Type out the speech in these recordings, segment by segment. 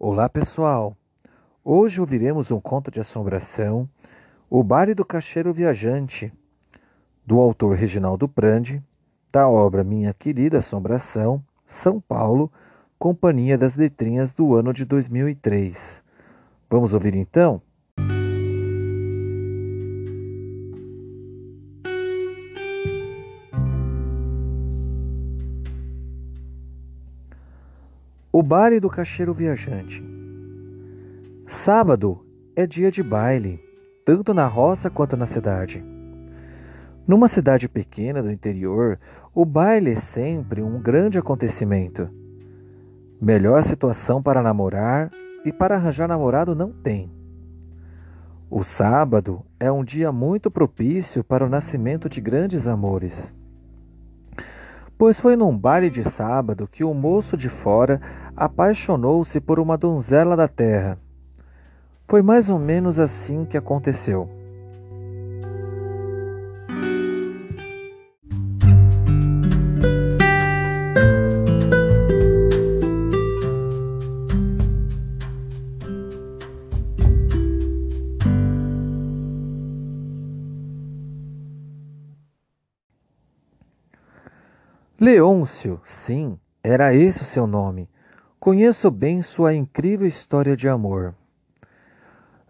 Olá pessoal! Hoje ouviremos um conto de assombração, O Baile do Cacheiro Viajante, do autor Reginaldo Prandi, da obra Minha Querida Assombração, São Paulo, Companhia das Letrinhas do ano de 2003. Vamos ouvir então? O baile do cacheiro viajante. Sábado é dia de baile, tanto na roça quanto na cidade. Numa cidade pequena do interior, o baile é sempre um grande acontecimento. Melhor situação para namorar e para arranjar namorado não tem. O sábado é um dia muito propício para o nascimento de grandes amores pois foi num baile de sábado que o moço de fora apaixonou-se por uma donzela da terra. Foi mais ou menos assim que aconteceu. Leôncio, sim, era esse o seu nome. Conheço bem sua incrível história de amor.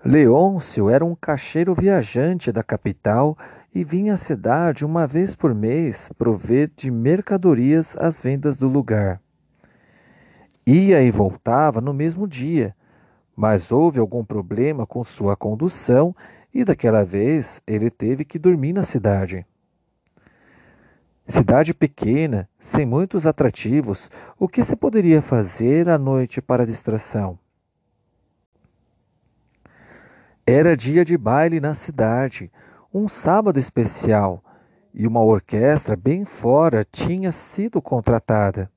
Leôncio era um cacheiro viajante da capital e vinha à cidade uma vez por mês prover de mercadorias às vendas do lugar. Ia e voltava no mesmo dia, mas houve algum problema com sua condução e daquela vez ele teve que dormir na cidade. Cidade pequena, sem muitos atrativos, o que se poderia fazer à noite para distração? Era dia de baile na cidade, um sábado especial, e uma orquestra bem fora tinha sido contratada.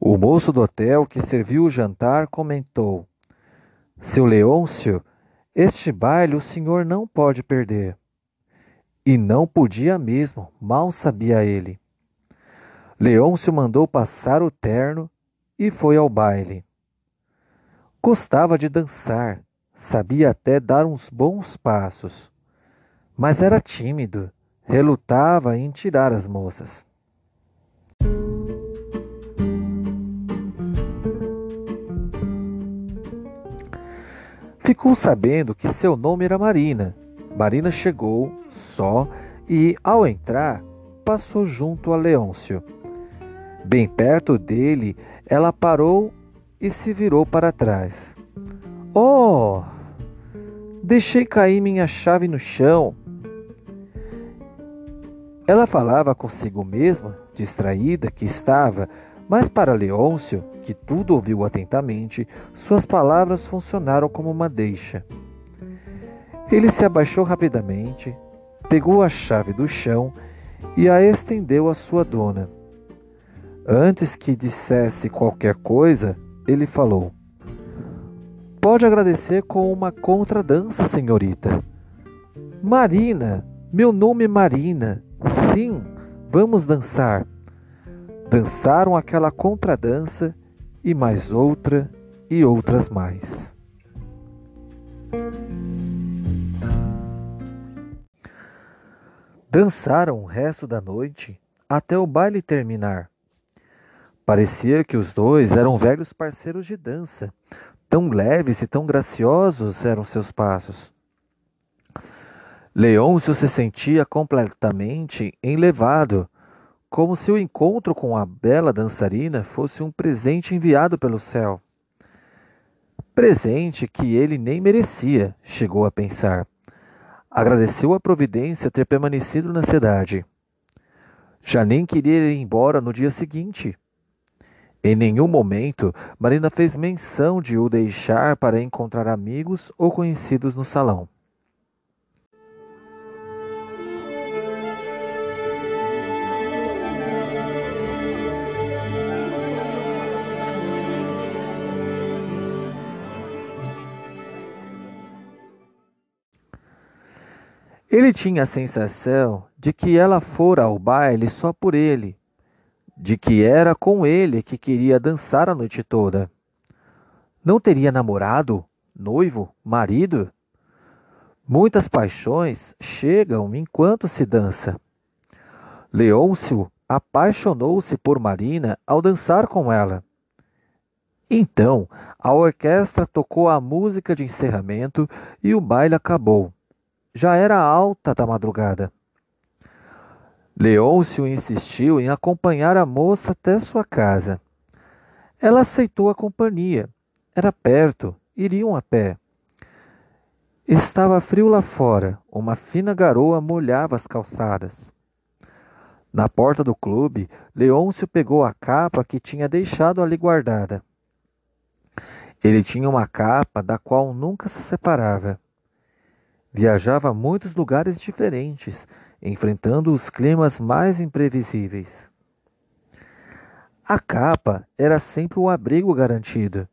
O moço do hotel que serviu o jantar comentou: Seu Leôncio, este baile o senhor não pode perder. E não podia mesmo, mal sabia ele. Leôncio mandou passar o terno e foi ao baile. Gostava de dançar, sabia até dar uns bons passos, mas era tímido, relutava em tirar as moças. Ficou sabendo que seu nome era Marina Marina chegou só e, ao entrar, passou junto a Leôncio. Bem perto dele, ela parou e se virou para trás. Oh! Deixei cair minha chave no chão. Ela falava consigo mesma, distraída que estava, mas para Leôncio, que tudo ouviu atentamente, suas palavras funcionaram como uma deixa. Ele se abaixou rapidamente, pegou a chave do chão e a estendeu à sua dona. Antes que dissesse qualquer coisa, ele falou: Pode agradecer com uma contradança, senhorita. Marina, meu nome é Marina. Sim, vamos dançar. Dançaram aquela contradança e mais outra e outras mais. Dançaram o resto da noite até o baile terminar. Parecia que os dois eram velhos parceiros de dança. Tão leves e tão graciosos eram seus passos. Leôncio se sentia completamente enlevado, como se o encontro com a bela dançarina fosse um presente enviado pelo céu. Presente que ele nem merecia, chegou a pensar. Agradeceu a providência ter permanecido na cidade. Já nem queria ir embora no dia seguinte. Em nenhum momento, Marina fez menção de o deixar para encontrar amigos ou conhecidos no salão. Ele tinha a sensação de que ela fora ao baile só por ele, de que era com ele que queria dançar a noite toda. Não teria namorado, noivo, marido? Muitas paixões chegam enquanto se dança. Leôncio apaixonou-se por Marina ao dançar com ela. Então, a orquestra tocou a música de encerramento e o baile acabou. Já era alta da madrugada. Leôncio insistiu em acompanhar a moça até sua casa. Ela aceitou a companhia. Era perto, iriam a pé. Estava frio lá fora, uma fina garoa molhava as calçadas. Na porta do clube, Leôncio pegou a capa que tinha deixado ali guardada. Ele tinha uma capa da qual nunca se separava. Viajava a muitos lugares diferentes, enfrentando os climas mais imprevisíveis. A capa era sempre o abrigo garantido.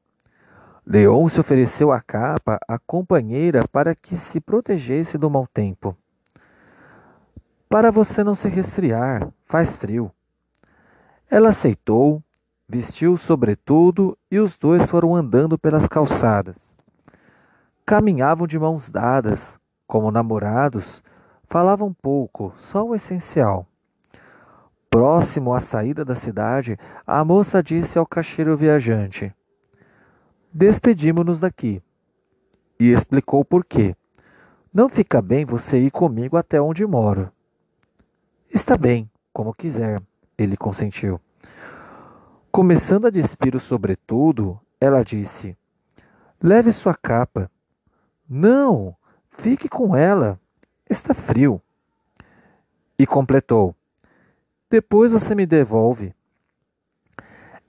Leôncio ofereceu a capa à companheira para que se protegesse do mau tempo. Para você não se resfriar, faz frio. Ela aceitou, vestiu sobretudo e os dois foram andando pelas calçadas. Caminhavam de mãos dadas, como namorados, falavam pouco, só o essencial. Próximo à saída da cidade, a moça disse ao caixeiro viajante: Despedimo-nos daqui. E explicou por quê. Não fica bem você ir comigo até onde moro. Está bem, como quiser, ele consentiu. Começando a despir o sobretudo, ela disse: Leve sua capa. Não, fique com ela. Está frio. E completou: Depois você me devolve.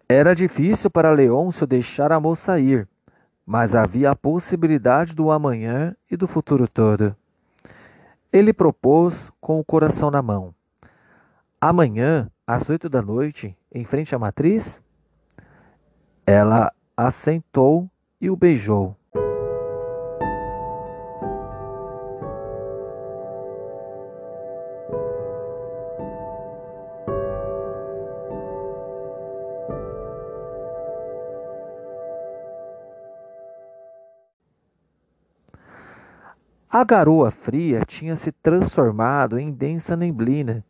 Era difícil para Leôncio deixar a moça ir, mas havia a possibilidade do amanhã e do futuro todo. Ele propôs com o coração na mão. Amanhã, às oito da noite, em frente à matriz? Ela assentou e o beijou. A garoa fria tinha se transformado em densa neblina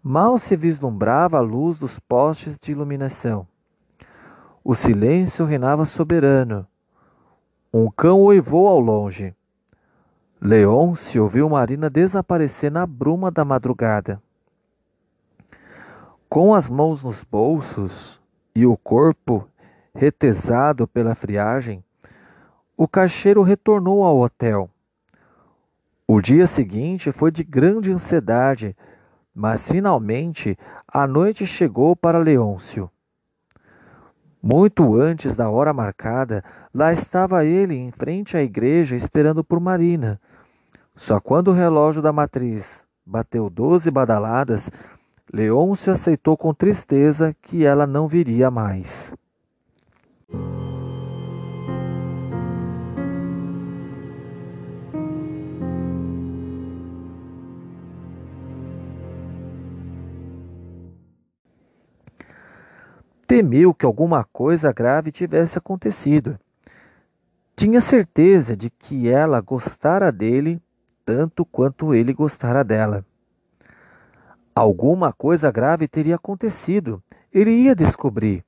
Mal se vislumbrava a luz dos postes de iluminação. O silêncio reinava soberano. Um cão oivou ao longe. Leôncio ouviu Marina desaparecer na bruma da madrugada. Com as mãos nos bolsos e o corpo retesado pela friagem, o caixeiro retornou ao hotel. O dia seguinte foi de grande ansiedade mas finalmente a noite chegou para Leôncio. Muito antes da hora marcada, lá estava ele em frente à igreja esperando por Marina. Só quando o relógio da matriz bateu doze badaladas, Leôncio aceitou com tristeza que ela não viria mais. Temeu que alguma coisa grave tivesse acontecido. Tinha certeza de que ela gostara dele tanto quanto ele gostara dela. Alguma coisa grave teria acontecido. Ele ia descobrir.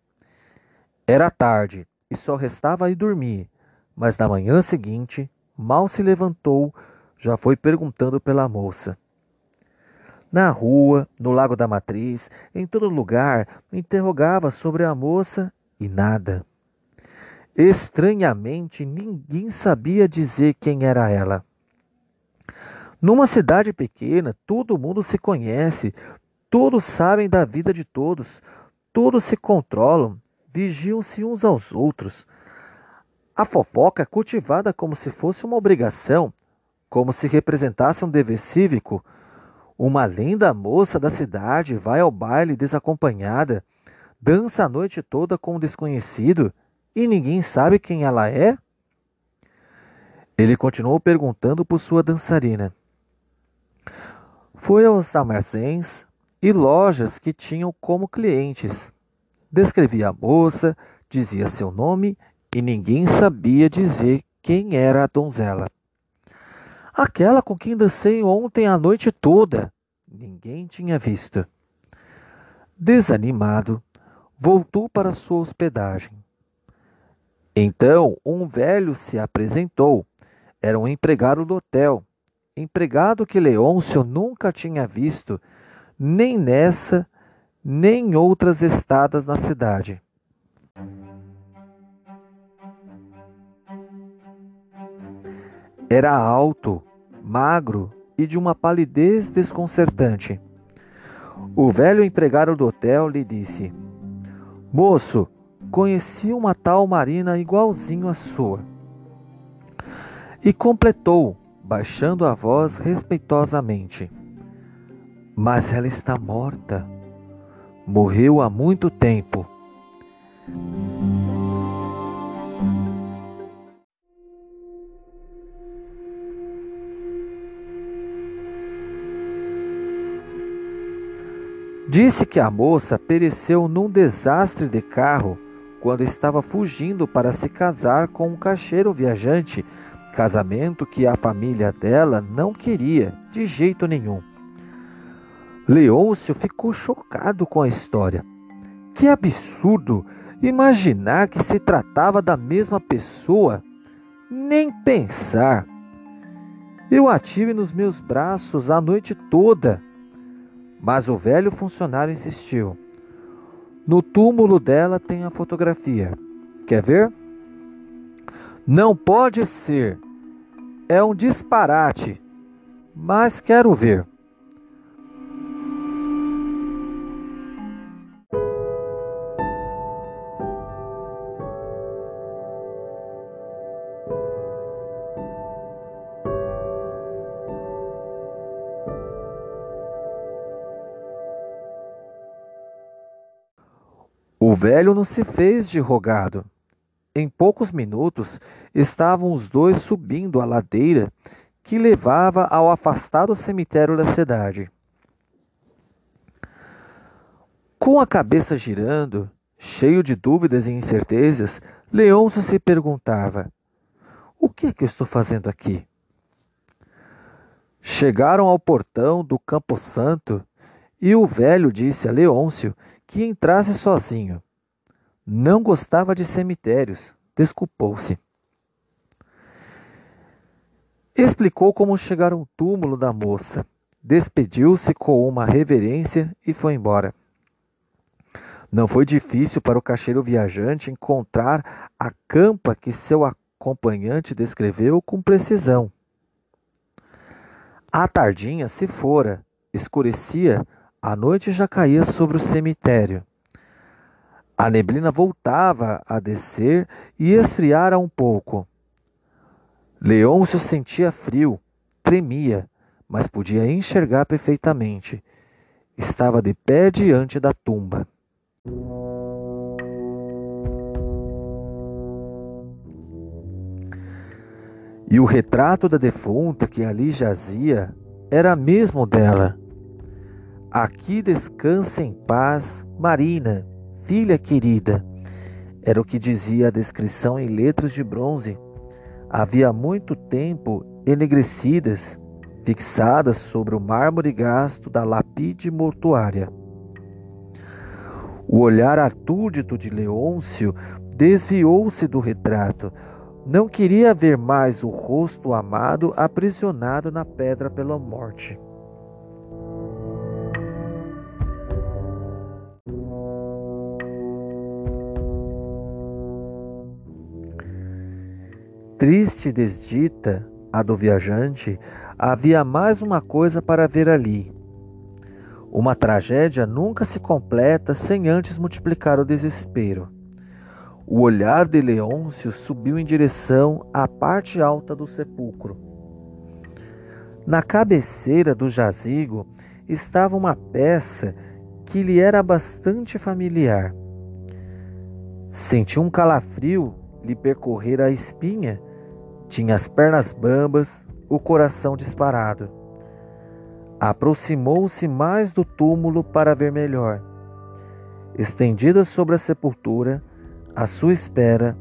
Era tarde e só restava ir dormir, mas na manhã seguinte, mal se levantou, já foi perguntando pela moça. Na rua, no Lago da Matriz, em todo lugar, interrogava sobre a moça e nada. Estranhamente, ninguém sabia dizer quem era ela. Numa cidade pequena, todo mundo se conhece, todos sabem da vida de todos, todos se controlam, vigiam-se uns aos outros. A fofoca é cultivada como se fosse uma obrigação, como se representasse um dever cívico uma linda moça da cidade vai ao baile desacompanhada, dança a noite toda com um desconhecido e ninguém sabe quem ela é? Ele continuou perguntando por sua dançarina. Foi aos armazéns e lojas que tinham como clientes. Descrevia a moça, dizia seu nome e ninguém sabia dizer quem era a donzela. Aquela com quem dancei ontem a noite toda. Ninguém tinha visto. Desanimado, voltou para sua hospedagem. Então um velho se apresentou. Era um empregado do hotel, empregado que Leôncio nunca tinha visto, nem nessa, nem em outras estadas na cidade. Era alto, magro e de uma palidez desconcertante. O velho empregado do hotel lhe disse: Moço, conheci uma tal Marina igualzinho à sua. E completou, baixando a voz respeitosamente: Mas ela está morta. Morreu há muito tempo. Disse que a moça pereceu num desastre de carro quando estava fugindo para se casar com um caixeiro viajante, casamento que a família dela não queria de jeito nenhum. Leôncio ficou chocado com a história. Que absurdo imaginar que se tratava da mesma pessoa. Nem pensar. Eu a tive nos meus braços a noite toda mas o velho funcionário insistiu. No túmulo dela tem a fotografia. Quer ver? Não pode ser. É um disparate. Mas quero ver. Velho não se fez de rogado. Em poucos minutos estavam os dois subindo a ladeira que levava ao afastado cemitério da cidade. Com a cabeça girando, cheio de dúvidas e incertezas, Leôncio se perguntava: O que é que eu estou fazendo aqui? Chegaram ao portão do Campo Santo e o velho disse a Leôncio que entrasse sozinho. Não gostava de cemitérios, desculpou-se. Explicou como chegar ao túmulo da moça, despediu-se com uma reverência e foi embora. Não foi difícil para o caixeiro viajante encontrar a campa que seu acompanhante descreveu com precisão. A tardinha se fora, escurecia a noite já caía sobre o cemitério. A neblina voltava a descer e esfriara um pouco. Leôncio sentia frio, tremia, mas podia enxergar perfeitamente. Estava de pé diante da tumba. E o retrato da defunta que ali jazia era mesmo dela. Aqui descansa em paz, Marina, filha querida. Era o que dizia a descrição em letras de bronze. Havia muito tempo enegrecidas, fixadas sobre o mármore gasto da lapide mortuária. O olhar atúrdito de Leôncio desviou-se do retrato. Não queria ver mais o rosto amado aprisionado na pedra pela morte. Triste desdita, a do viajante, havia mais uma coisa para ver ali. Uma tragédia nunca se completa sem antes multiplicar o desespero. O olhar de Leôncio subiu em direção à parte alta do sepulcro. Na cabeceira do jazigo estava uma peça que lhe era bastante familiar. Sentiu um calafrio lhe percorrer a espinha tinha as pernas bambas, o coração disparado. Aproximou-se mais do túmulo para ver melhor. Estendida sobre a sepultura, à sua espera,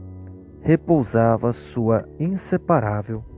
repousava sua inseparável